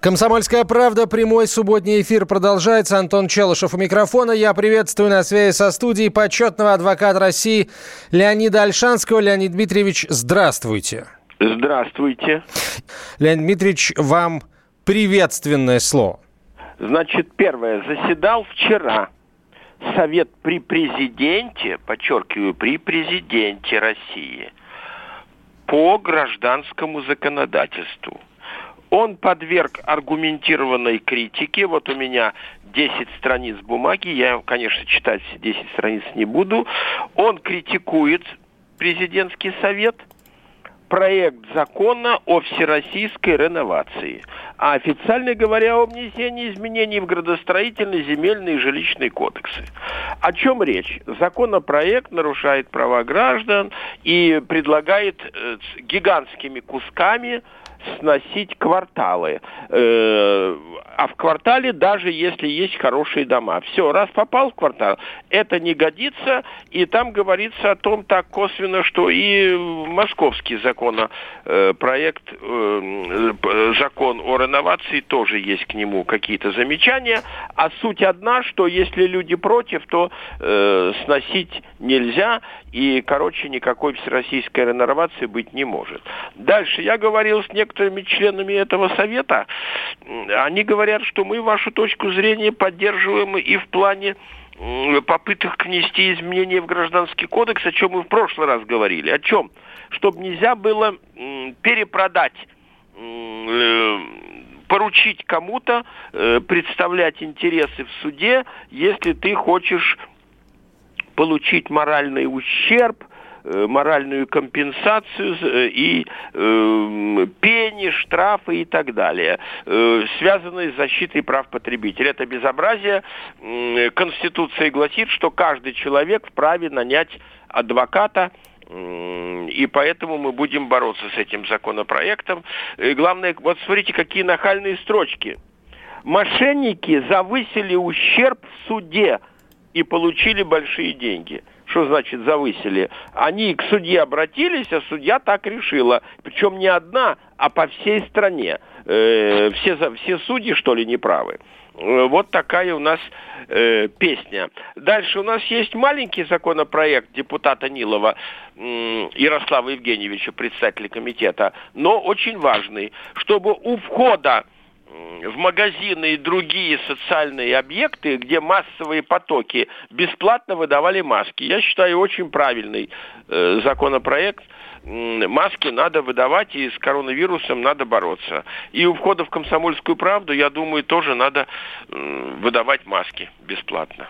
Комсомольская правда, прямой субботний эфир продолжается. Антон Челышев у микрофона. Я приветствую на связи со студией почетного адвоката России Леонида Альшанского. Леонид Дмитриевич, здравствуйте. Здравствуйте. Леонид Дмитриевич, вам приветственное слово. Значит, первое. Заседал вчера Совет при президенте, подчеркиваю, при президенте России по гражданскому законодательству – он подверг аргументированной критике. Вот у меня 10 страниц бумаги, я, конечно, читать 10 страниц не буду. Он критикует президентский совет, проект закона о всероссийской реновации, а официально говоря о внесении изменений в градостроительный, земельный и жилищный кодексы. О чем речь? Законопроект нарушает права граждан и предлагает э, гигантскими кусками сносить кварталы. Э, а в квартале даже если есть хорошие дома. Все, раз попал в квартал, это не годится, и там говорится о том так косвенно, что и московский законопроект, э, э, закон о реновации тоже есть к нему какие-то замечания, а суть одна, что если люди против, то э, сносить нельзя, и, короче, никакой всероссийской реновации быть не может. Дальше я говорил с некоторыми членами этого совета, они говорят, что мы вашу точку зрения поддерживаем и в плане попыток внести изменения в гражданский кодекс, о чем мы в прошлый раз говорили. О чем? Чтобы нельзя было перепродать э, поручить кому-то э, представлять интересы в суде, если ты хочешь получить моральный ущерб, моральную компенсацию э, и э, пени, штрафы и так далее, э, связанные с защитой прав потребителя. Это безобразие. Э, Конституция гласит, что каждый человек вправе нанять адвоката, и поэтому мы будем бороться с этим законопроектом. И главное, вот смотрите, какие нахальные строчки. Мошенники завысили ущерб в суде и получили большие деньги. Что значит завысили? Они к судье обратились, а судья так решила. Причем не одна, а по всей стране. Э, все, все судьи, что ли, неправы. Э, вот такая у нас э, песня. Дальше у нас есть маленький законопроект депутата Нилова э, Ярослава Евгеньевича, председателя комитета, но очень важный, чтобы у входа в магазины и другие социальные объекты, где массовые потоки бесплатно выдавали маски. Я считаю очень правильный э, законопроект. Маски надо выдавать, и с коронавирусом надо бороться. И у входа в комсомольскую правду, я думаю, тоже надо выдавать маски бесплатно.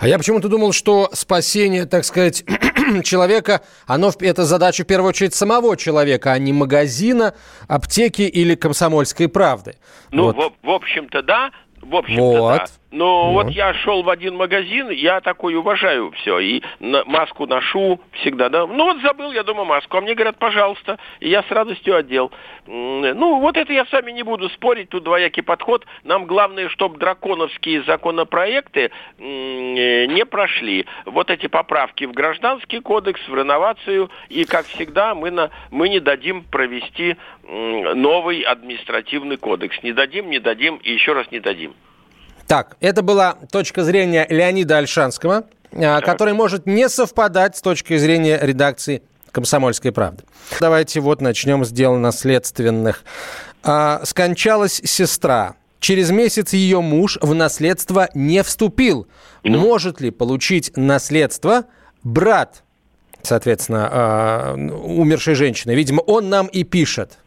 А я почему-то думал, что спасение, так сказать, человека, оно это задача в первую очередь самого человека, а не магазина, аптеки или комсомольской правды. Ну, вот. в, в общем-то, да, в общем-то, вот. да. Но вот. вот я шел в один магазин, я такой уважаю все, и на, маску ношу всегда, да. Ну вот забыл я дома маску, а мне говорят, пожалуйста, и я с радостью одел. Ну вот это я с вами не буду спорить, тут двоякий подход. Нам главное, чтобы драконовские законопроекты не прошли. Вот эти поправки в гражданский кодекс, в реновацию, и как всегда мы, на, мы не дадим провести новый административный кодекс. Не дадим, не дадим и еще раз не дадим. Так, это была точка зрения Леонида Альшанского, так. который может не совпадать с точкой зрения редакции «Комсомольской правды». Давайте вот начнем с дел наследственных. А, скончалась сестра. Через месяц ее муж в наследство не вступил. Ну. Может ли получить наследство брат, соответственно, а, умершей женщины? Видимо, он нам и пишет.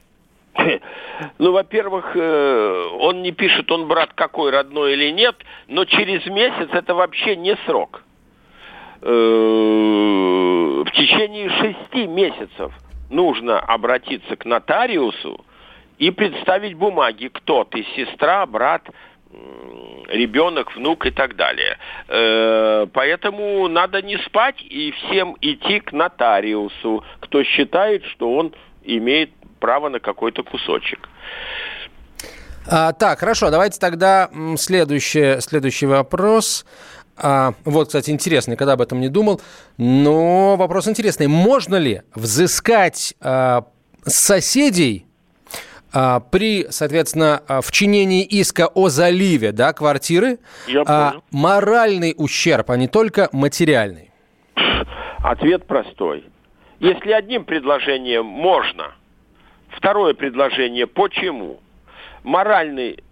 Ну, во-первых, э, он не пишет, он брат какой, родной или нет, но через месяц это вообще не срок. Э, в течение шести месяцев нужно обратиться к нотариусу и представить бумаги, кто ты, сестра, брат, ребенок, внук и так далее. Э, поэтому надо не спать и всем идти к нотариусу, кто считает, что он имеет право на какой-то кусочек. А, так, хорошо, давайте тогда следующий, следующий вопрос. А, вот, кстати, интересный, когда об этом не думал. Но вопрос интересный. Можно ли взыскать а, соседей а, при, соответственно, а, вчинении иска о заливе да, квартиры а, моральный ущерб, а не только материальный? Ответ простой. Если одним предложением можно, второе предложение почему? Моральный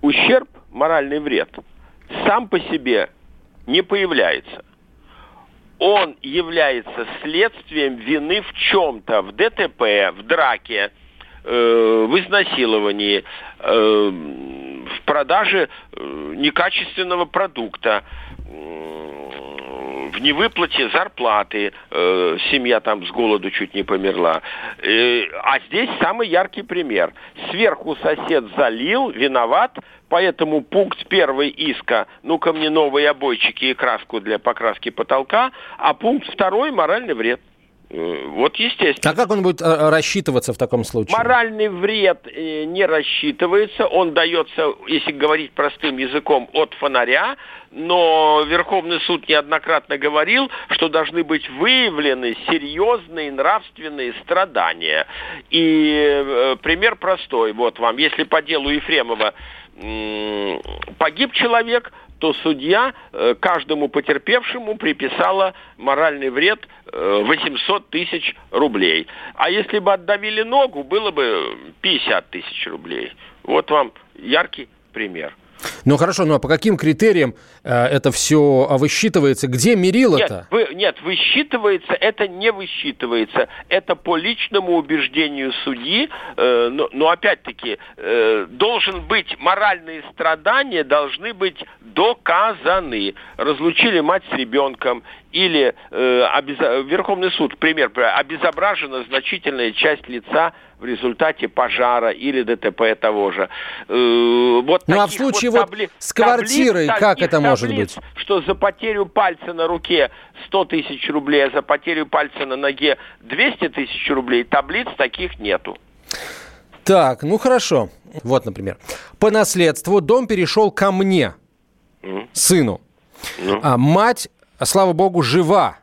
ущерб, моральный вред сам по себе не появляется. Он является следствием вины в чем-то, в ДТП, в драке, Э, в изнасиловании, э, в продаже э, некачественного продукта, в невыплате зарплаты, семья там с голоду чуть не померла. а здесь самый яркий пример. Сверху сосед залил, виноват, поэтому пункт первый иска, ну-ка мне новые обойчики и краску для покраски потолка, а пункт второй моральный вред. Э, вот естественно. А как он будет э, рассчитываться в таком случае? Моральный вред э, не рассчитывается, он дается, если говорить простым языком, от фонаря, но Верховный суд неоднократно говорил, что должны быть выявлены серьезные нравственные страдания. И пример простой, вот вам, если по делу Ефремова погиб человек, то судья э, каждому потерпевшему приписала моральный вред 800 э, тысяч рублей. А если бы отдавили ногу, было бы 50 тысяч рублей. Вот вам яркий пример. Ну хорошо, ну а по каким критериям э, это все а, высчитывается? Где мерило-то? Нет, вы, нет, высчитывается, это не высчитывается. Это по личному убеждению судьи. Э, но, но опять-таки, э, должен быть, моральные страдания должны быть доказаны. Разлучили мать с ребенком или э, обеза... Верховный суд, пример, обезображена значительная часть лица в результате пожара или ДТП того же. Э, вот ну а в случае вот, табли... с квартирой таблиц, как это может таблиц, быть? Что за потерю пальца на руке 100 тысяч рублей, а за потерю пальца на ноге 200 тысяч рублей, таблиц таких нету. Так, ну хорошо. Вот, например. По наследству дом перешел ко мне, mm. сыну. Ну. А мать, слава богу, жива.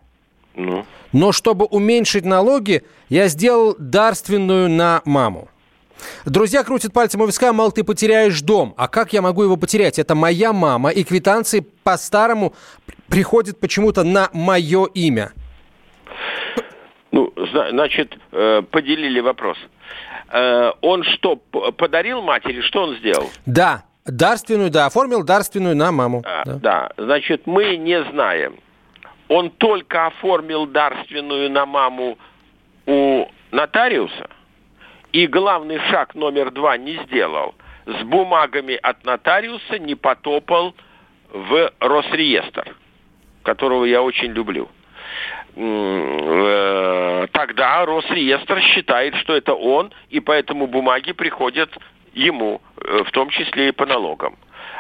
Ну. Но чтобы уменьшить налоги, я сделал дарственную на маму. Друзья крутят пальцем у виска, мол, ты потеряешь дом. А как я могу его потерять? Это моя мама, и квитанции по-старому приходят почему-то на мое имя. Ну, значит, э, поделили вопрос. Э, он что, подарил матери, что он сделал? Да, дарственную, да, оформил дарственную на маму. А, да. да, значит, мы не знаем, он только оформил дарственную на маму у нотариуса и главный шаг номер два не сделал. С бумагами от нотариуса не потопал в Росреестр, которого я очень люблю. Э, тогда Росреестр считает, что это он, и поэтому бумаги приходят ему, э, в том числе и по налогам.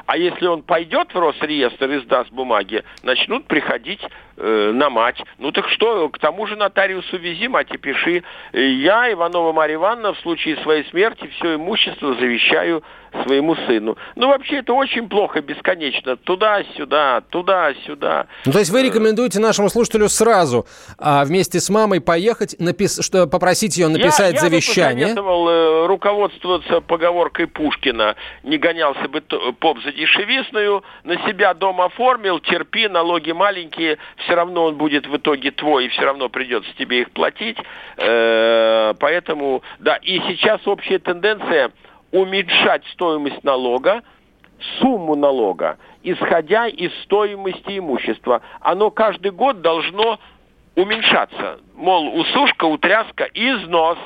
А если он пойдет в Росреестр и сдаст бумаги, начнут приходить э, на мать. Ну так что, к тому же нотариусу вези, мать и пиши. Я, Иванова Марья Ивановна, в случае своей смерти все имущество завещаю своему сыну. Ну, вообще, это очень плохо, бесконечно. Туда-сюда, туда-сюда. Ну, то есть вы рекомендуете нашему слушателю сразу а, вместе с мамой поехать, напис... что, попросить ее написать я, завещание? Я бы посоветовал э, руководствоваться поговоркой Пушкина. Не гонялся бы поп за дешевизную, на себя дом оформил, терпи, налоги маленькие, все равно он будет в итоге твой, и все равно придется тебе их платить. Э, поэтому, да, и сейчас общая тенденция – уменьшать стоимость налога, сумму налога, исходя из стоимости имущества. Оно каждый год должно уменьшаться. Мол, усушка, утряска, износ.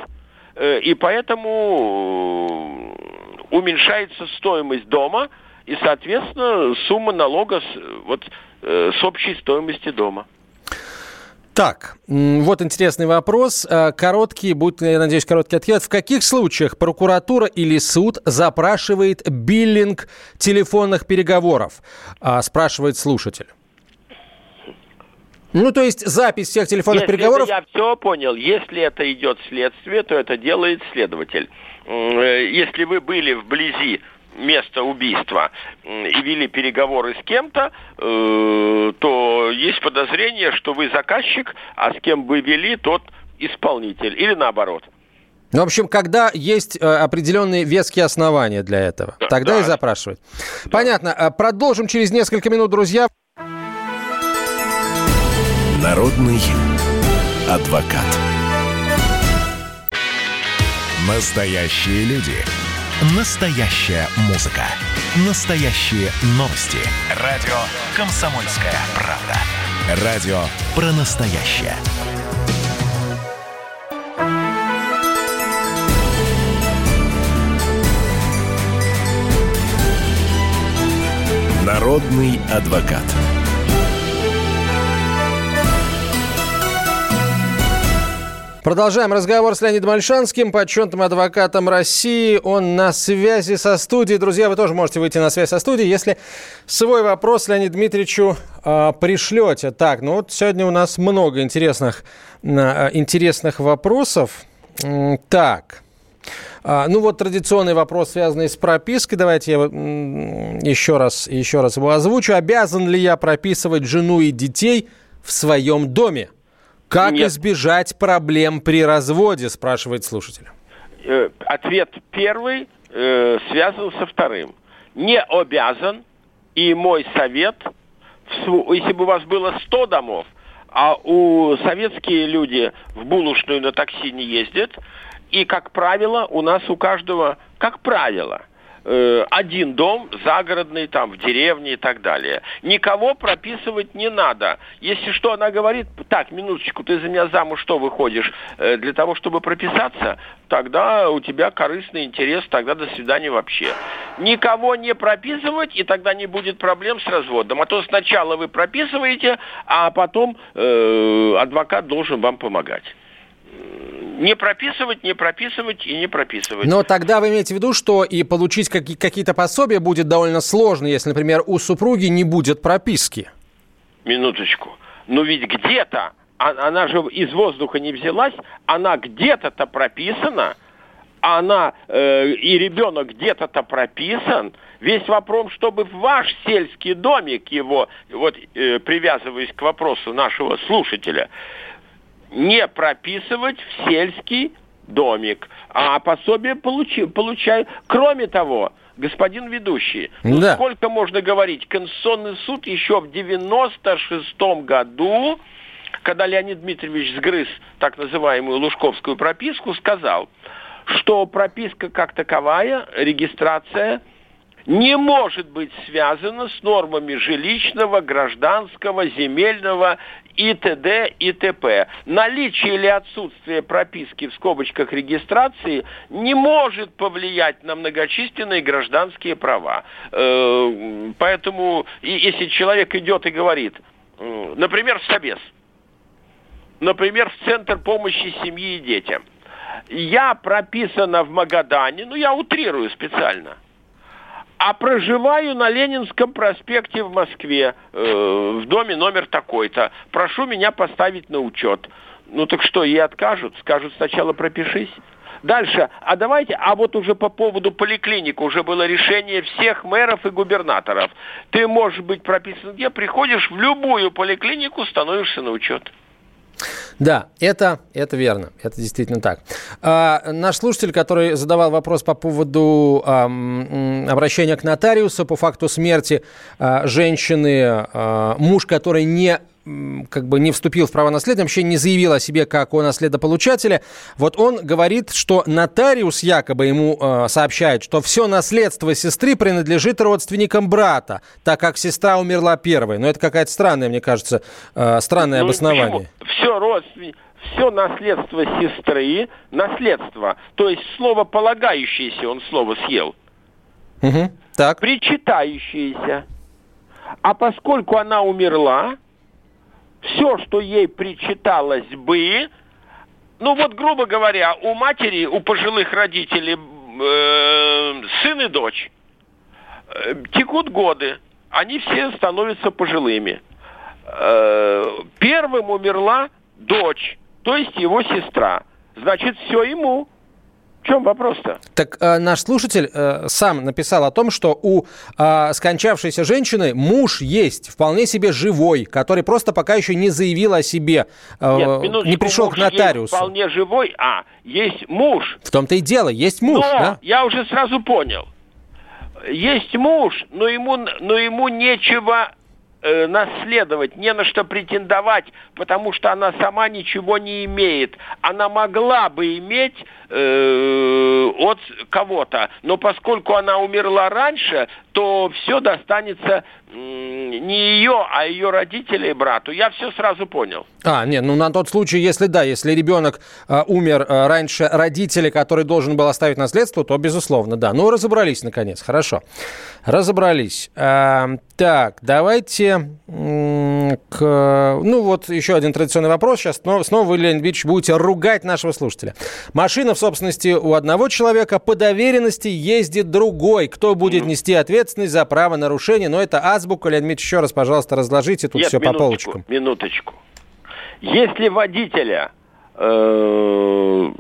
Э, и поэтому э, уменьшается стоимость дома и, соответственно, сумма налога с, вот, э, с общей стоимости дома. Так, вот интересный вопрос. Э, короткий, будет, я надеюсь, короткий ответ. В каких случаях прокуратура или суд запрашивает биллинг телефонных переговоров? А, спрашивает слушатель. Ну, то есть запись всех телефонных Если переговоров... я все понял. Если это идет следствие, то это делает следователь. Э, если вы были вблизи место убийства и вели переговоры с кем-то, э, то есть подозрение, что вы заказчик, а с кем вы вели, тот исполнитель. Или наоборот. Ну, в общем, когда есть э, определенные веские основания для этого, да, тогда да. и запрашивать. Да. Понятно. Э, продолжим через несколько минут, друзья. Народный адвокат. Настоящие люди. Настоящая музыка. Настоящие новости. Радио «Комсомольская правда». Радио про настоящее. Народный адвокат. Продолжаем разговор с Леонидом Альшанским, почетным адвокатом России. Он на связи со студией. Друзья, вы тоже можете выйти на связь со студией, если свой вопрос Леониду Дмитриевичу э, пришлете. Так, ну вот сегодня у нас много интересных, э, интересных вопросов. Так, а, ну вот традиционный вопрос, связанный с пропиской. Давайте я еще раз, еще раз его озвучу. Обязан ли я прописывать жену и детей в своем доме? Как Нет. избежать проблем при разводе, спрашивает слушатель. Э, ответ первый э, связан со вторым. Не обязан, и мой совет, если бы у вас было 100 домов, а у советские люди в булочную на такси не ездят, и, как правило, у нас у каждого, как правило, Э, один дом загородный, там, в деревне и так далее. Никого прописывать не надо. Если что, она говорит, так, минуточку, ты за меня замуж что выходишь? Э, для того, чтобы прописаться, тогда у тебя корыстный интерес, тогда до свидания вообще. Никого не прописывать, и тогда не будет проблем с разводом. А то сначала вы прописываете, а потом э, адвокат должен вам помогать не прописывать, не прописывать и не прописывать. Но тогда вы имеете в виду, что и получить какие-то пособия будет довольно сложно, если, например, у супруги не будет прописки. Минуточку. Но ведь где-то, а, она же из воздуха не взялась, она где-то-то прописана, она э, и ребенок где-то-то прописан. Весь вопрос, чтобы в ваш сельский домик его, вот э, привязываясь к вопросу нашего слушателя, не прописывать в сельский домик, а пособие получи, получаю. Кроме того, господин ведущий, ну да. сколько можно говорить, Конституционный суд еще в 96 году, когда Леонид Дмитриевич сгрыз так называемую Лужковскую прописку, сказал, что прописка как таковая, регистрация – не может быть связано с нормами жилищного, гражданского, земельного и т.д. и т.п. Наличие или отсутствие прописки в скобочках регистрации не может повлиять на многочисленные гражданские права. Э, поэтому, если человек идет и говорит, например, в Собес, например, в Центр помощи семье и детям, я прописана в Магадане, ну я утрирую специально – а проживаю на Ленинском проспекте в Москве, э, в доме номер такой-то. Прошу меня поставить на учет. Ну так что, ей откажут? Скажут, сначала пропишись. Дальше, а давайте, а вот уже по поводу поликлиник уже было решение всех мэров и губернаторов. Ты можешь быть прописан где, приходишь в любую поликлинику, становишься на учет. Да, это, это верно, это действительно так. А, наш слушатель, который задавал вопрос по поводу а, обращения к нотариусу по факту смерти а, женщины, а, муж, который не как бы не вступил в право наследия, вообще не заявил о себе как о наследополучателе. Вот он говорит, что нотариус якобы ему э, сообщает, что все наследство сестры принадлежит родственникам брата, так как сестра умерла первой. Но это какая-то странная, мне кажется, э, странное ну, обоснование. Почему? Все родственники все наследство сестры, наследство, то есть слово полагающееся, он слово съел, угу, так. причитающееся. А поскольку она умерла, все, что ей причиталось бы, ну вот, грубо говоря, у матери, у пожилых родителей э, сын и дочь, э, текут годы, они все становятся пожилыми. Э, первым умерла дочь, то есть его сестра. Значит, все ему чем вопрос-то? Так э, наш слушатель э, сам написал о том, что у э, скончавшейся женщины муж есть, вполне себе живой, который просто пока еще не заявил о себе, э, Нет, не пришел к нотариусу. Есть вполне живой, а есть муж. В том-то и дело, есть муж, но да? я уже сразу понял. Есть муж, но ему, но ему нечего э, наследовать, не на что претендовать, потому что она сама ничего не имеет. Она могла бы иметь э, от кого-то, но поскольку она умерла раньше, то все достанется не ее, а ее родителей брату. Я все сразу понял. А, нет, ну на тот случай, если да, если ребенок э, умер э, раньше родителей, который должен был оставить наследство, то безусловно, да. Ну, разобрались наконец, хорошо. Разобрались. Э, так, давайте э, к... Ну, вот еще один традиционный вопрос. Сейчас снова, снова вы, Леонид Ильич, будете ругать нашего слушателя. Машина в собственности у одного человека, по доверенности ездит другой. Кто будет нести ответственность за право нарушения? Но это азбука. Леонид Ильич, еще раз, пожалуйста, разложите тут Нет, все по полочкам. Минуточку. Если водителя э,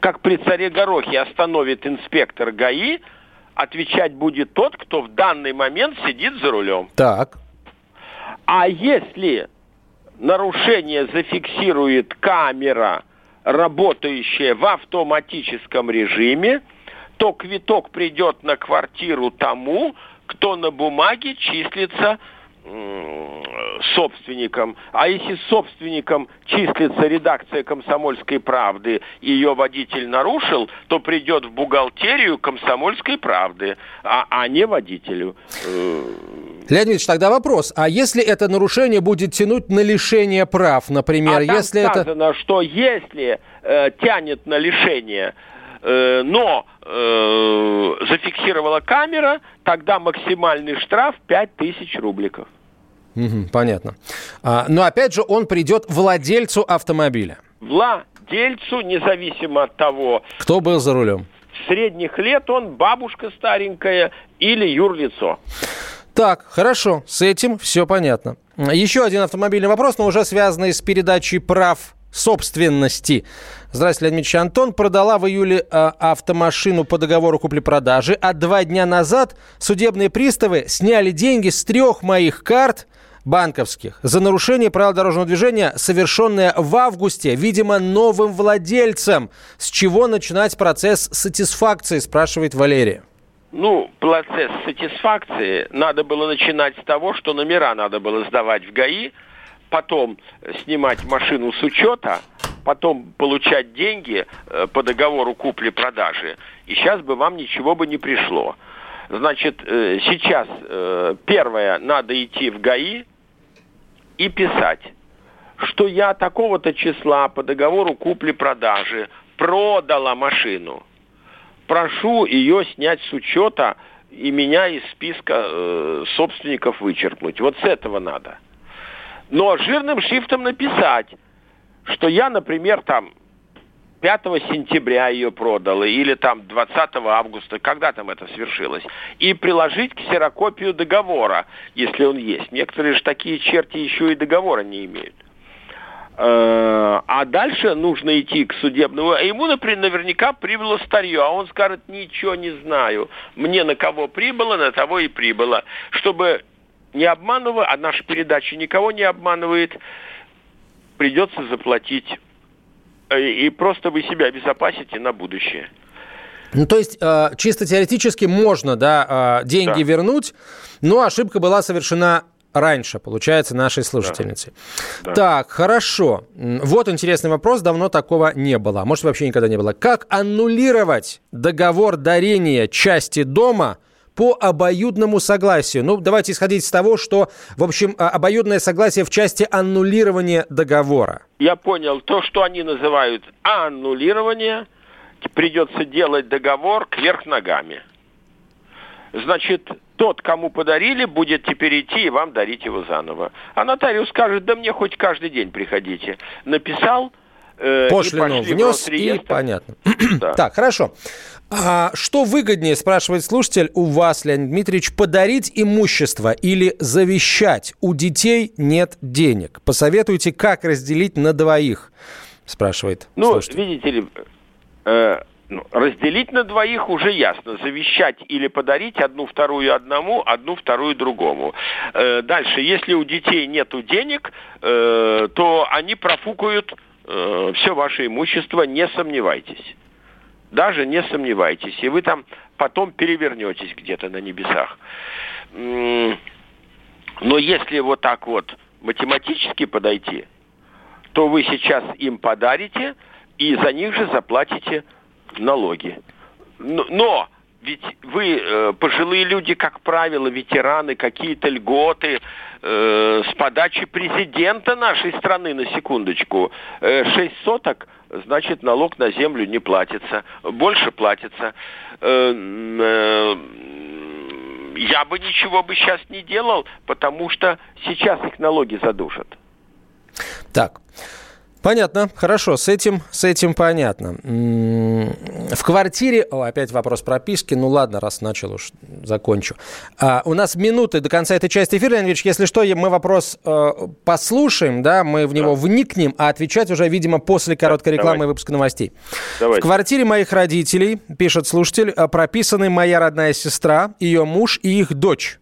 как при царе Горохе остановит инспектор ГАИ, отвечать будет тот, кто в данный момент сидит за рулем. Так. А если нарушение зафиксирует камера, работающая в автоматическом режиме, то квиток придет на квартиру тому, кто на бумаге числится собственником. А если собственником числится редакция «Комсомольской правды» и ее водитель нарушил, то придет в бухгалтерию «Комсомольской правды», а, а не водителю. Леонид Ильич, тогда вопрос. А если это нарушение будет тянуть на лишение прав, например? А если там сказано, это... что если э, тянет на лишение э, но э, зафиксировала камера, тогда максимальный штраф 5000 рубликов. Угу, понятно. А, но опять же, он придет владельцу автомобиля. Владельцу, независимо от того... Кто был за рулем? Средних лет он бабушка старенькая или юрлицо. Так, хорошо, с этим все понятно. Еще один автомобильный вопрос, но уже связанный с передачей прав собственности. Здравствуйте, Леонид Ильич. Антон продала в июле э, автомашину по договору купли-продажи, а два дня назад судебные приставы сняли деньги с трех моих карт банковских за нарушение правил дорожного движения, совершенное в августе, видимо, новым владельцем. С чего начинать процесс сатисфакции, спрашивает Валерия. Ну, процесс сатисфакции надо было начинать с того, что номера надо было сдавать в ГАИ, потом снимать машину с учета, потом получать деньги э, по договору купли-продажи, и сейчас бы вам ничего бы не пришло. Значит, э, сейчас э, первое, надо идти в ГАИ и писать, что я такого-то числа по договору купли-продажи продала машину. Прошу ее снять с учета и меня из списка собственников вычеркнуть. Вот с этого надо. Но жирным шрифтом написать, что я, например, там 5 сентября ее продал, или там 20 августа, когда там это свершилось, и приложить ксерокопию договора, если он есть. Некоторые же такие черти еще и договора не имеют. Э, а дальше нужно идти к судебному. А ему, например, наверняка прибыло старье, а он скажет, ничего не знаю. Мне на кого прибыло, на того и прибыло. Чтобы не обманывая, а наша передача никого не обманывает, придется заплатить. Э, и просто вы себя обезопасите на будущее. Ну, то есть, э, чисто теоретически можно, да, э, деньги да. вернуть, но ошибка была совершена раньше, получается, нашей слушательницы. Да. Так, хорошо. Вот интересный вопрос, давно такого не было. Может, вообще никогда не было. Как аннулировать договор дарения части дома – по обоюдному согласию. Ну, давайте исходить из того, что, в общем, а, обоюдное согласие в части аннулирования договора. Я понял. То, что они называют аннулирование, придется делать договор кверх ногами. Значит, тот, кому подарили, будет теперь идти и вам дарить его заново. А нотариус скажет, да мне хоть каждый день приходите. Написал, э, Пошлину внес, и понятно. Да. Так, хорошо. А что выгоднее, спрашивает слушатель, у вас, Леонид Дмитриевич, подарить имущество или завещать? У детей нет денег. Посоветуйте, как разделить на двоих, спрашивает Ну, слушатель. видите ли, э, ну, разделить на двоих уже ясно. Завещать или подарить одну вторую одному, одну вторую другому. Э, дальше, если у детей нет денег, э, то они профукают э, все ваше имущество, не сомневайтесь. Даже не сомневайтесь. И вы там потом перевернетесь где-то на небесах. Но если вот так вот математически подойти, то вы сейчас им подарите и за них же заплатите налоги. Но ведь вы э, пожилые люди, как правило, ветераны, какие-то льготы э, с подачи президента нашей страны, на секундочку, э, 6 соток, значит, налог на землю не платится, больше платится. Э, э, я бы ничего бы сейчас не делал, потому что сейчас их налоги задушат. Так, Понятно, хорошо, с этим, с этим понятно. В квартире... О, опять вопрос прописки. Ну ладно, раз начал уж, закончу. А, у нас минуты до конца этой части эфира, Леонид Если что, мы вопрос э, послушаем, да, мы в него да. вникнем, а отвечать уже, видимо, после короткой рекламы Давай. и выпуска новостей. Давайте. В квартире моих родителей, пишет слушатель, э, прописаны моя родная сестра, ее муж и их дочь.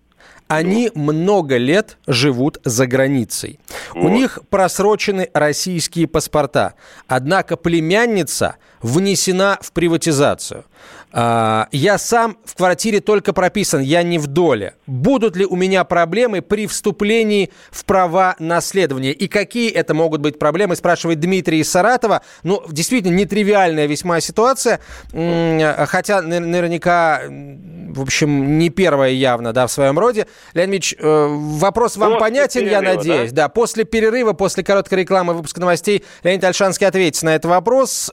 Они много лет живут за границей. Вот. У них просрочены российские паспорта. Однако племянница внесена в приватизацию. А, я сам в квартире только прописан, я не в доле. Будут ли у меня проблемы при вступлении в права наследования? И какие это могут быть проблемы, спрашивает Дмитрий из Саратова. Ну, действительно, нетривиальная весьма ситуация, хотя наверняка, в общем, не первая явно, да, в своем роде. Леонид Ильич, э, вопрос вам после понятен, перерыва, я надеюсь. Да? да, после перерыва, после короткой рекламы выпуска новостей Леонид Альшанский ответит на этот вопрос.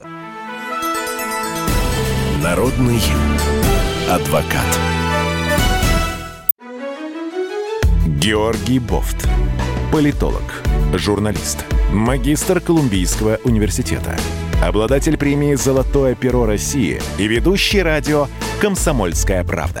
Народный адвокат. Георгий Бофт. Политолог, журналист, магистр Колумбийского университета, обладатель премии «Золотое перо России» и ведущий радио «Комсомольская правда».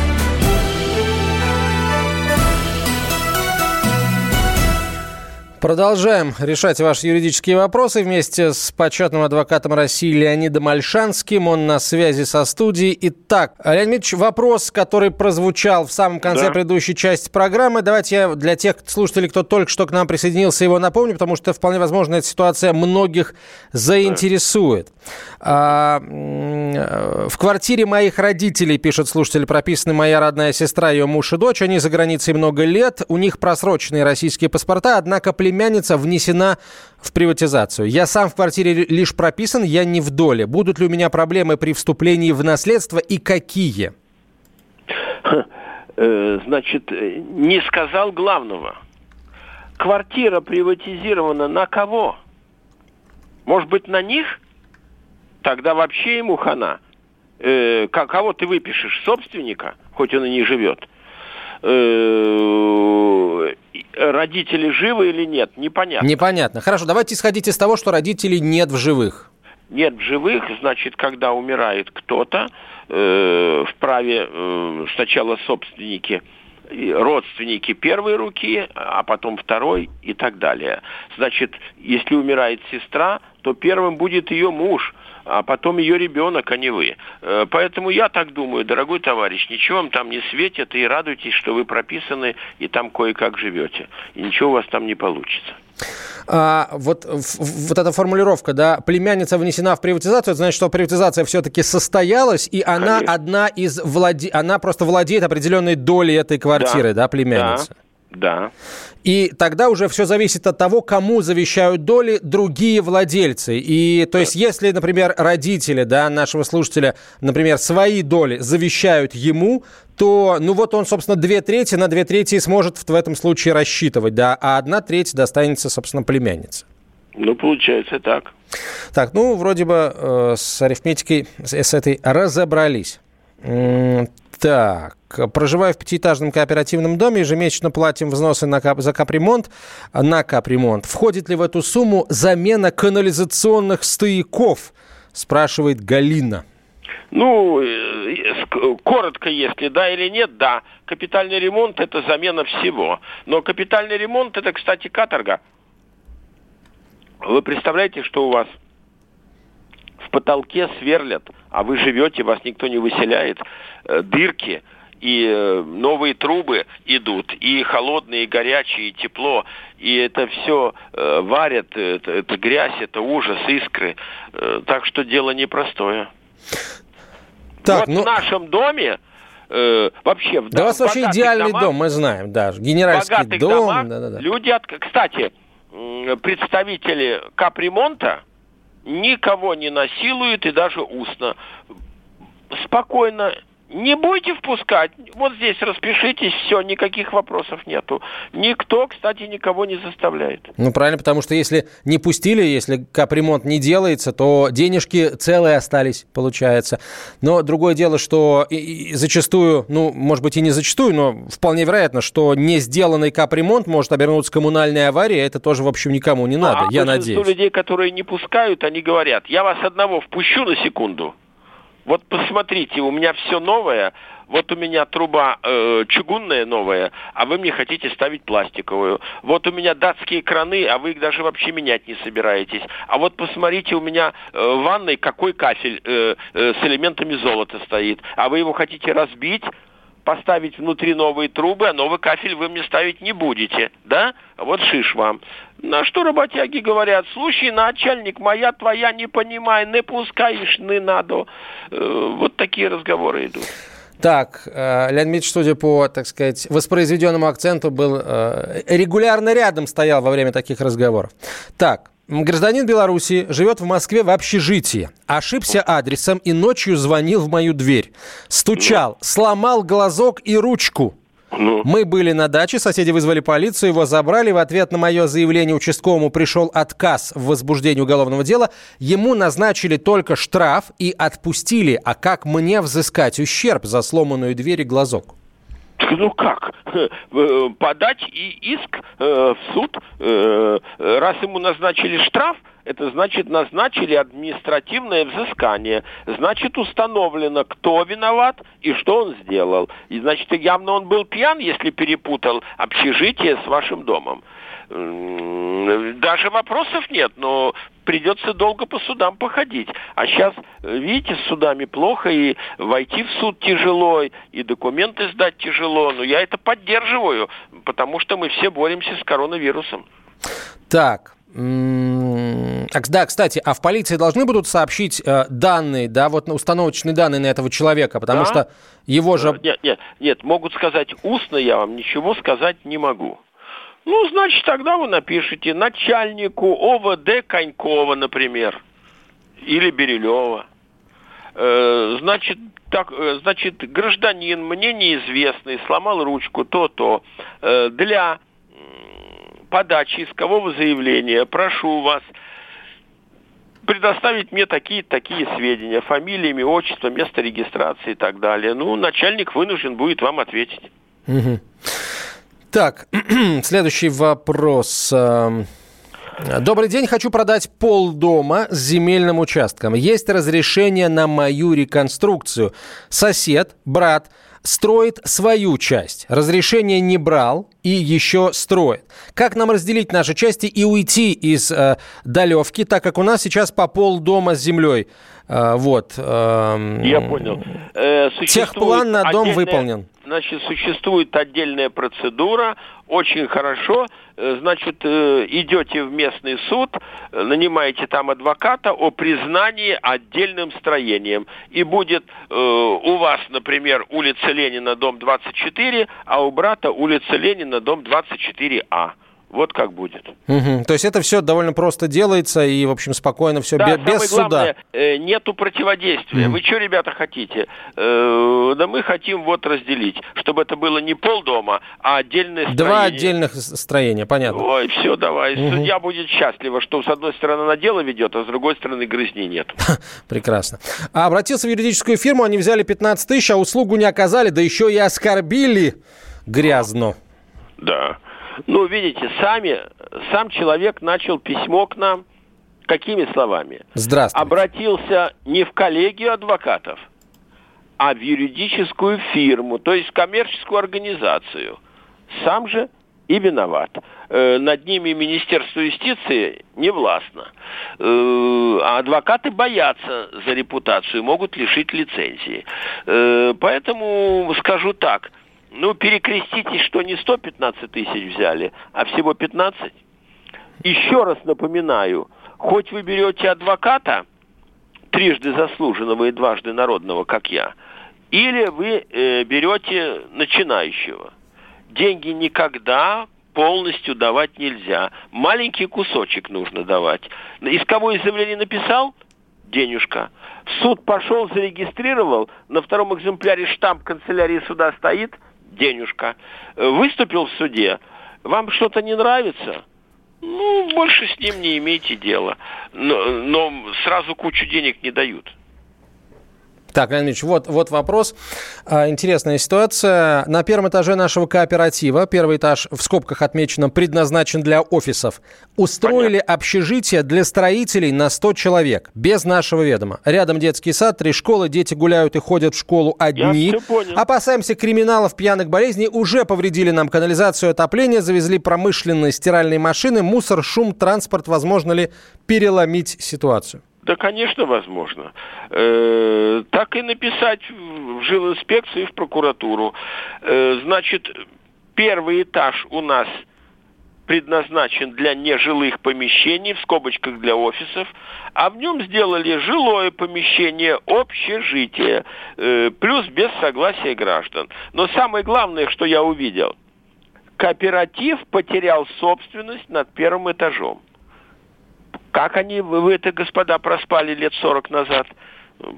Продолжаем решать ваши юридические вопросы вместе с почетным адвокатом России Леонидом Альшанским. Он на связи со студией. Итак, Леонид Ильич, вопрос, который прозвучал в самом конце да. предыдущей части программы. Давайте я для тех слушателей, кто только что к нам присоединился, его напомню, потому что вполне возможно эта ситуация многих заинтересует. Да. А, в квартире моих родителей, пишет слушатель, прописаны моя родная сестра, ее муж и дочь. Они за границей много лет. У них просроченные российские паспорта, однако племянница внесена в приватизацию. Я сам в квартире лишь прописан, я не в доле. Будут ли у меня проблемы при вступлении в наследство и какие? Э, значит, э, не сказал главного. Квартира приватизирована на кого? Может быть, на них? Тогда вообще ему хана. Э, кого ты выпишешь? Собственника, хоть он и не живет. Э, родители живы или нет, непонятно. Непонятно. Хорошо, давайте исходить из того, что родителей нет в живых. Нет в живых, значит, когда умирает кто-то, э, вправе э, сначала собственники родственники первой руки, а потом второй и так далее. Значит, если умирает сестра, то первым будет ее муж, а потом ее ребенок, а не вы. Э, поэтому я так думаю, дорогой товарищ, ничего вам там не светит, и радуйтесь, что вы прописаны и там кое-как живете. И ничего у вас там не получится. А, вот, вот эта формулировка, да, племянница внесена в приватизацию, это значит, что приватизация все-таки состоялась, и она Конечно. одна из владе... она просто владеет определенной долей этой квартиры, да, да племянница? Да. И тогда уже все зависит от того, кому завещают доли другие владельцы. И то есть, если, например, родители да, нашего слушателя, например, свои доли завещают ему, то, ну вот он, собственно, две трети на две трети сможет в этом случае рассчитывать, да, а одна треть достанется, собственно, племяннице. Ну, получается так. Так, ну, вроде бы э, с арифметикой с, с этой разобрались. Так, проживаю в пятиэтажном кооперативном доме, ежемесячно платим взносы на кап, за капремонт, на капремонт. Входит ли в эту сумму замена канализационных стояков? Спрашивает Галина. Ну, э, коротко, если да или нет, да. Капитальный ремонт – это замена всего. Но капитальный ремонт – это, кстати, каторга. Вы представляете, что у вас в потолке сверлят, а вы живете, вас никто не выселяет, э, дырки, и э, новые трубы идут, и холодные, и горячие, и тепло, и это все э, варят, это, это грязь, это ужас, искры. Так что дело непростое. Так, вот ну... в нашем доме э, вообще... В да у вас вообще идеальный домах, дом, мы знаем, да, генеральский дом. Домах, да, да, да. Люди, от... кстати, представители капремонта никого не насилуют и даже устно. Спокойно не будете впускать. Вот здесь распишитесь, все, никаких вопросов нету. Никто, кстати, никого не заставляет. Ну, правильно, потому что если не пустили, если капремонт не делается, то денежки целые остались, получается. Но другое дело, что и, и зачастую, ну, может быть, и не зачастую, но вполне вероятно, что не сделанный капремонт может обернуться коммунальной аварией, это тоже, в общем, никому не надо, а я надеюсь. людей, которые не пускают, они говорят, я вас одного впущу на секунду, вот посмотрите, у меня все новое. Вот у меня труба э, чугунная новая, а вы мне хотите ставить пластиковую. Вот у меня датские краны, а вы их даже вообще менять не собираетесь. А вот посмотрите, у меня э, в ванной какой кафель э, э, с элементами золота стоит. А вы его хотите разбить, поставить внутри новые трубы, а новый кафель вы мне ставить не будете, да? Вот шиш вам. На что работяги говорят, слушай, начальник, моя твоя не понимай, не пускаешь, не надо. Э, вот такие разговоры идут. Так, э, Леонид Ильич, судя по, так сказать, воспроизведенному акценту, был э, регулярно рядом стоял во время таких разговоров. Так, Гражданин Беларуси живет в Москве в общежитии. Ошибся адресом и ночью звонил в мою дверь. Стучал, сломал глазок и ручку. Ну. Мы были на даче, соседи вызвали полицию, его забрали. В ответ на мое заявление участковому пришел отказ в возбуждении уголовного дела. Ему назначили только штраф и отпустили. А как мне взыскать ущерб за сломанную дверь и глазок? ну как, э, подать и иск э, в суд, э, раз ему назначили штраф, это значит назначили административное взыскание. Значит установлено, кто виноват и что он сделал. И значит явно он был пьян, если перепутал общежитие с вашим домом. Даже вопросов нет, но придется долго по судам походить. А сейчас, видите, с судами плохо, и войти в суд тяжело, и документы сдать тяжело. Но я это поддерживаю, потому что мы все боремся с коронавирусом. Так, да, кстати, а в полиции должны будут сообщить э, данные, да, вот установочные данные на этого человека, потому да? что его же... Нет, нет, нет, могут сказать устно, я вам ничего сказать не могу. Ну, значит, тогда вы напишите начальнику ОВД Конькова, например, или Берилева. Э, значит, так, э, значит, гражданин мне неизвестный сломал ручку то-то э, для подачи искового заявления прошу вас предоставить мне такие-такие сведения, фамилия, имя, отчество, место регистрации и так далее. Ну, начальник вынужден будет вам ответить. Так, следующий вопрос. Добрый день, хочу продать пол дома с земельным участком. Есть разрешение на мою реконструкцию. Сосед, брат, строит свою часть. Разрешение не брал и еще строит. Как нам разделить наши части и уйти из э, долевки, так как у нас сейчас по пол дома с землей? Э, вот. Э, Я понял. Э, Техплан на дом выполнен значит, существует отдельная процедура, очень хорошо значит, э, идете в местный суд, нанимаете там адвоката о признании отдельным строением. И будет у вас, например, улица Ленина, дом 24, а у брата улица Ленина, дом 24А. Вот как будет. Угу. То есть это все довольно просто делается и, в общем, спокойно все да, без, без суда. Главное, э, нету противодействия. Угу. Вы что, ребята, хотите? Э, да мы хотим вот разделить, чтобы это было не полдома, а отдельное строение. Два отдельных строения, понятно. Ой, все, давай. Угу. Судья будет счастлива, что с одной стороны на дело ведет, а с другой стороны грызни нет. Прекрасно. А обратился в юридическую фирму, они взяли 15 тысяч, а услугу не оказали, да еще и оскорбили грязно. Да. Ну, видите, сами, сам человек начал письмо к нам. Какими словами? Здравствуйте. Обратился не в коллегию адвокатов, а в юридическую фирму, то есть в коммерческую организацию. Сам же и виноват. Э, над ними Министерство юстиции не властно. Э, а адвокаты боятся за репутацию, могут лишить лицензии. Э, поэтому скажу так – ну, перекреститесь, что не 115 тысяч взяли, а всего 15. Еще раз напоминаю, хоть вы берете адвоката, трижды заслуженного и дважды народного, как я, или вы э, берете начинающего. Деньги никогда полностью давать нельзя. Маленький кусочек нужно давать. Из кого изъявление написал? Денежка. Суд пошел, зарегистрировал, на втором экземпляре штамп канцелярии суда стоит – денежка, э, выступил в суде, вам что-то не нравится, ну, больше с ним не имейте дела. Но, но сразу кучу денег не дают. Так, Леонид Ильич, вот, вот вопрос. А, интересная ситуация. На первом этаже нашего кооператива, первый этаж в скобках отмечено, предназначен для офисов, устроили Понятно. общежитие для строителей на 100 человек, без нашего ведома. Рядом детский сад, три школы, дети гуляют и ходят в школу одни. Я понял. Опасаемся криминалов, пьяных болезней, уже повредили нам канализацию, отопление, завезли промышленные стиральные машины, мусор, шум, транспорт. Возможно ли переломить ситуацию? Да, конечно, возможно. Э, так и написать в жилинспекцию и в прокуратуру. Э, значит, первый этаж у нас предназначен для нежилых помещений, в скобочках для офисов, а в нем сделали жилое помещение, общежитие, э, плюс без согласия граждан. Но самое главное, что я увидел, кооператив потерял собственность над первым этажом. Как они, вы это, господа, проспали лет 40 назад?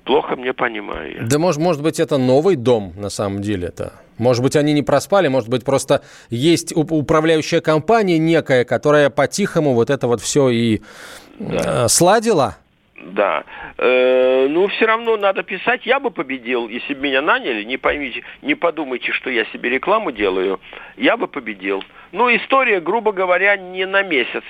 Плохо мне понимаю. Да может, может быть, это новый дом на самом деле это. Может быть, они не проспали, может быть, просто есть управляющая компания некая, которая по-тихому вот это вот все и да. э, сладила. Да. Э, ну, все равно надо писать. Я бы победил, если бы меня наняли. Не поймите, не подумайте, что я себе рекламу делаю. Я бы победил. Ну, история, грубо говоря, не на месяц.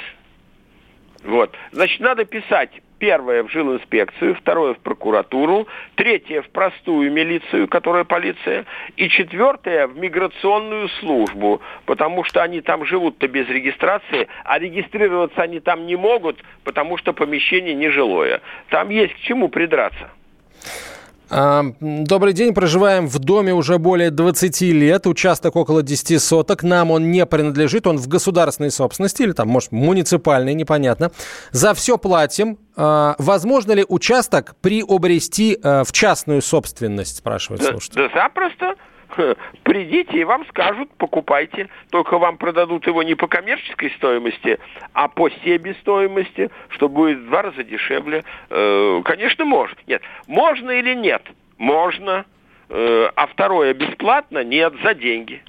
Вот. Значит, надо писать первое в жилинспекцию, второе в прокуратуру, третье в простую милицию, которая полиция, и четвертое в миграционную службу, потому что они там живут-то без регистрации, а регистрироваться они там не могут, потому что помещение нежилое. Там есть к чему придраться. А, добрый день. Проживаем в доме уже более 20 лет. Участок около 10 соток. Нам он не принадлежит. Он в государственной собственности или там, может, муниципальной, непонятно. За все платим. А, возможно ли участок приобрести а, в частную собственность, спрашивает слушатель? Да, да запросто. Придите и вам скажут, покупайте. Только вам продадут его не по коммерческой стоимости, а по себестоимости, что будет в два раза дешевле. Э, конечно, можно. Нет. Можно или нет? Можно. Э, а второе бесплатно? Нет, за деньги.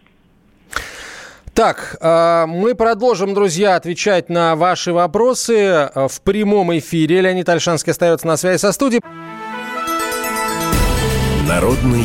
Так, э, мы продолжим, друзья, отвечать на ваши вопросы в прямом эфире. Леонид Альшанский остается на связи со студией. Народный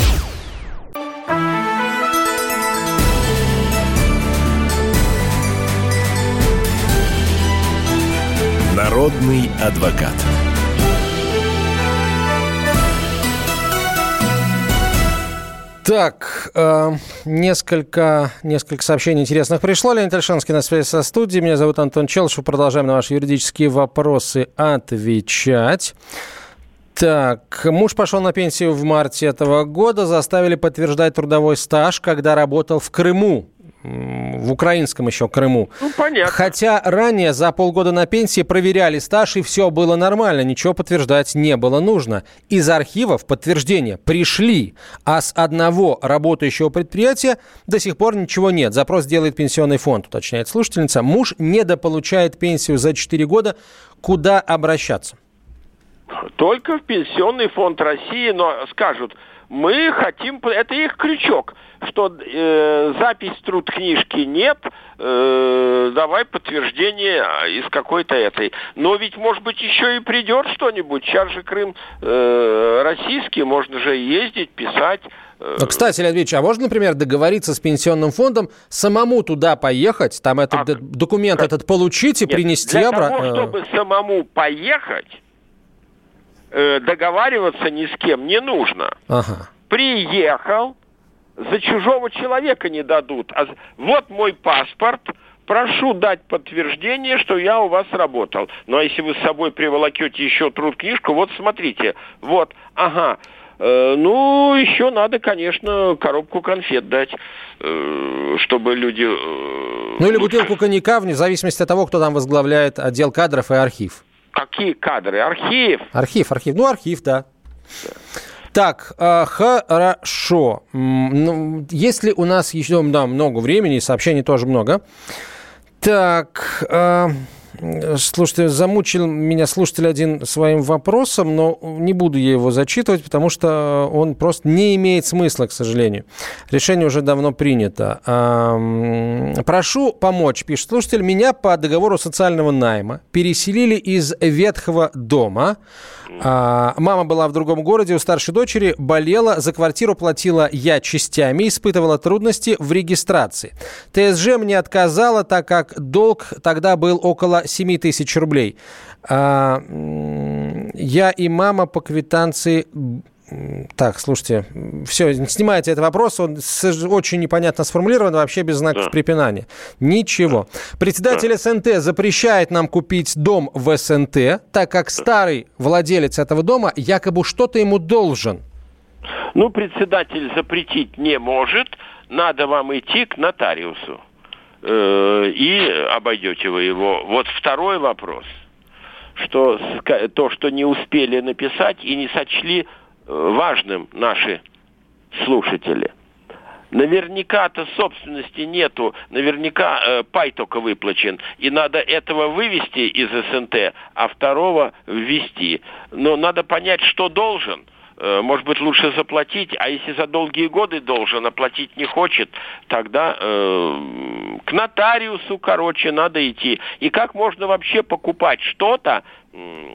Народный адвокат. Так, э, несколько, несколько сообщений интересных пришло. Леонид Альшанский на связи со студией. Меня зовут Антон Челшев. Продолжаем на ваши юридические вопросы отвечать. Так, муж пошел на пенсию в марте этого года, заставили подтверждать трудовой стаж, когда работал в Крыму в украинском еще Крыму. Ну, понятно. Хотя ранее за полгода на пенсии проверяли стаж, и все было нормально, ничего подтверждать не было нужно. Из архивов подтверждения пришли, а с одного работающего предприятия до сих пор ничего нет. Запрос делает пенсионный фонд, уточняет слушательница. Муж недополучает пенсию за 4 года. Куда обращаться? Только в Пенсионный фонд России, но скажут, мы хотим, это их крючок, что э, запись труд книжки нет, э, давай подтверждение из какой-то этой. Но ведь, может быть, еще и придет что-нибудь. Сейчас же Крым э, российский, можно же ездить, писать. Э. Ну, кстати, Леонид Ильич, а можно, например, договориться с пенсионным фондом, самому туда поехать, там этот а, документ как? этот получить и Нет, принести обратно? Для того, чтобы самому поехать, э, договариваться ни с кем не нужно. Ага. Приехал, за чужого человека не дадут. А вот мой паспорт, прошу дать подтверждение, что я у вас работал. Ну а если вы с собой приволокете еще труд книжку, вот смотрите, вот, ага, э, ну, еще надо, конечно, коробку конфет дать, э, чтобы люди... Э, ну или бутылку коньяка, вне зависимости от того, кто там возглавляет отдел кадров и архив. Какие кадры? Архив. Архив, архив. Ну, архив, да. Так, э, хорошо. Ну, если у нас еще да, много времени, сообщений тоже много. Так, э, Слушайте, замучил меня слушатель один своим вопросом, но не буду я его зачитывать, потому что он просто не имеет смысла, к сожалению. Решение уже давно принято. Прошу помочь, пишет слушатель. Меня по договору социального найма переселили из ветхого дома. А, мама была в другом городе, у старшей дочери болела, за квартиру платила я частями, испытывала трудности в регистрации. ТСЖ мне отказала, так как долг тогда был около 7 тысяч рублей. А, я и мама по квитанции так, слушайте, все, снимайте этот вопрос, он очень непонятно сформулирован, вообще без знаков да. препинания. Ничего. Председатель да. СНТ запрещает нам купить дом в СНТ, так как старый владелец этого дома якобы что-то ему должен. Ну, председатель запретить не может, надо вам идти к нотариусу э, и обойдете вы его. Вот второй вопрос, что то, что не успели написать и не сочли важным наши слушатели. Наверняка-то собственности нету, наверняка э, пай только выплачен, и надо этого вывести из СНТ, а второго ввести. Но надо понять, что должен – Э, может быть, лучше заплатить, а если за долгие годы должен, оплатить не хочет, тогда э, к нотариусу, короче, надо идти. И как можно вообще покупать что-то,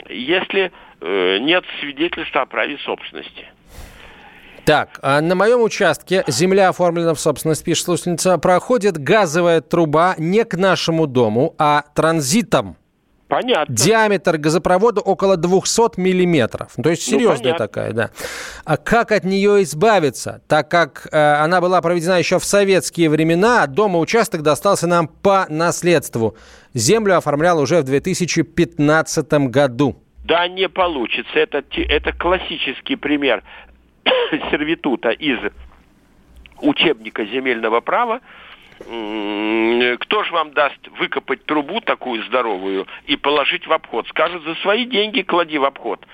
если нет свидетельства о праве собственности? Так, а на моем участке земля оформлена в собственность, пишет слушательница, проходит газовая труба не к нашему дому, а транзитом. Понятно. Диаметр газопровода около 200 миллиметров. То есть ну, серьезная ну, такая, да. А как от нее избавиться? Так как э, она была проведена еще в советские времена, а дома участок достался нам по наследству. Землю оформлял уже в 2015 году. Да, не получится. Это, это классический пример сервитута из учебника земельного права кто же вам даст выкопать трубу такую здоровую и положить в обход? Скажет, за свои деньги клади в обход.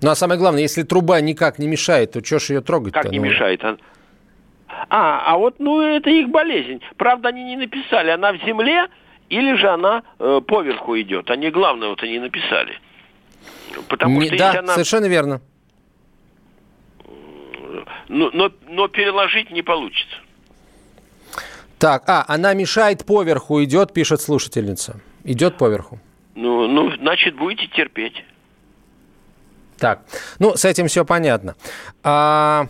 Ну, а самое главное, если труба никак не мешает, то что ж ее трогать Как не ну... мешает? А, а, а вот, ну, это их болезнь. Правда, они не написали, она в земле или же она э, поверху идет. Они, главное, вот они написали. Потому не, что да, она... совершенно верно. Но, но, но переложить не получится. Так, а, она мешает поверху, идет, пишет слушательница. Идет поверху. Ну, ну, значит, будете терпеть. Так, ну, с этим все понятно. А,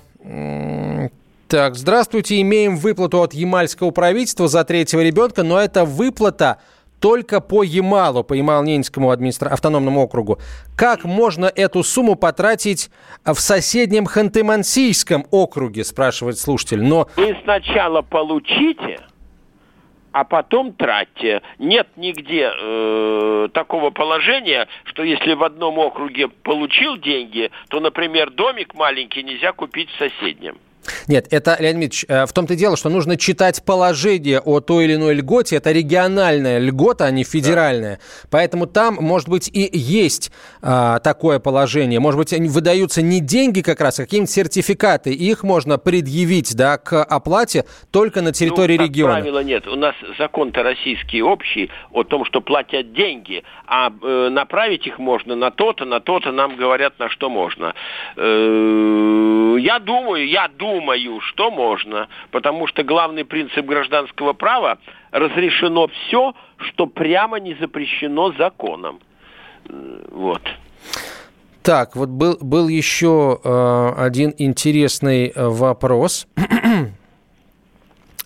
так, здравствуйте, имеем выплату от ямальского правительства за третьего ребенка, но эта выплата только по Ямалу, по Ямало-Ненецкому администра... автономному округу. Как можно эту сумму потратить в соседнем Ханты-Мансийском округе, спрашивает слушатель. Но... Вы сначала получите, а потом тратьте. Нет нигде э, такого положения, что если в одном округе получил деньги, то, например, домик маленький нельзя купить в соседнем. Нет, это, Леонид Ильич, э, в том-то и дело, что нужно читать положение о той или иной льготе. Это региональная льгота, а не федеральная. Да. Поэтому там, может быть, и есть а, такое положение. Может быть, выдаются не деньги как раз, а какие-нибудь сертификаты. Их можно предъявить да, к оплате только на территории ну, региона. правило, нет. У нас закон-то российский общий о том, что платят деньги, а э, направить их можно на то-то, на то-то, нам говорят, на что можно. Э, я думаю, я думаю, думаю, что можно, потому что главный принцип гражданского права разрешено все, что прямо не запрещено законом. Вот. Так, вот был, был еще э, один интересный э, вопрос,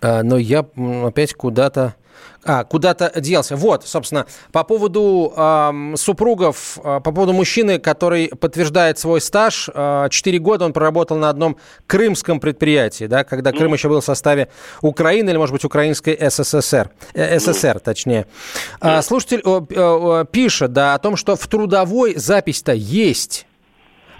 э, но я опять куда-то а, куда-то делся. Вот, собственно, по поводу э, супругов, э, по поводу мужчины, который подтверждает свой стаж. Э, четыре года он проработал на одном крымском предприятии, да, когда Крым еще был в составе Украины или, может быть, Украинской СССР. Э, СССР, точнее. Э, слушатель э, э, пишет, да, о том, что в трудовой запись-то есть а,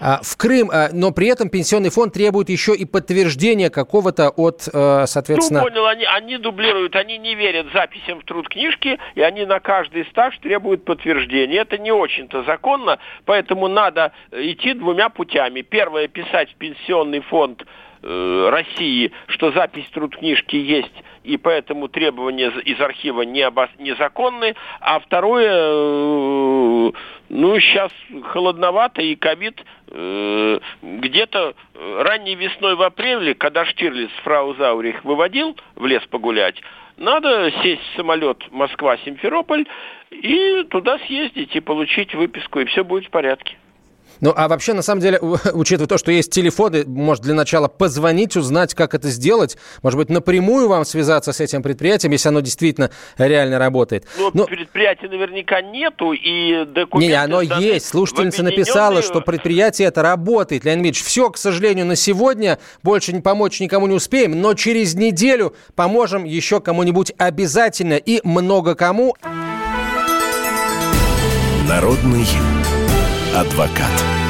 в Крым, а, но при этом пенсионный фонд требует еще и подтверждения какого-то от, э, соответственно... Ну, понял, они, они дублируют, они не верят записям в труд книжки, и они на каждый стаж требуют подтверждения. Это не очень-то законно, поэтому надо идти двумя путями. Первое, писать в пенсионный фонд э, России, что запись труд книжки есть и поэтому требования из архива не обос... незаконны. А второе, э, ну, сейчас холодновато, и ковид э, где-то ранней весной в апреле, когда Штирлиц фрау Заурих выводил в лес погулять, надо сесть в самолет Москва-Симферополь и туда съездить и получить выписку, и все будет в порядке. Ну, а вообще, на самом деле, учитывая то, что есть телефоны, может, для начала позвонить, узнать, как это сделать. Может быть, напрямую вам связаться с этим предприятием, если оно действительно реально работает. Ну, Но... предприятия наверняка нету, и документы... Не, оно есть. Слушательница написала, что предприятие это работает. Леонид Ильич, все, к сожалению, на сегодня. Больше не помочь никому не успеем, но через неделю поможем еще кому-нибудь обязательно и много кому. Народный адвокат.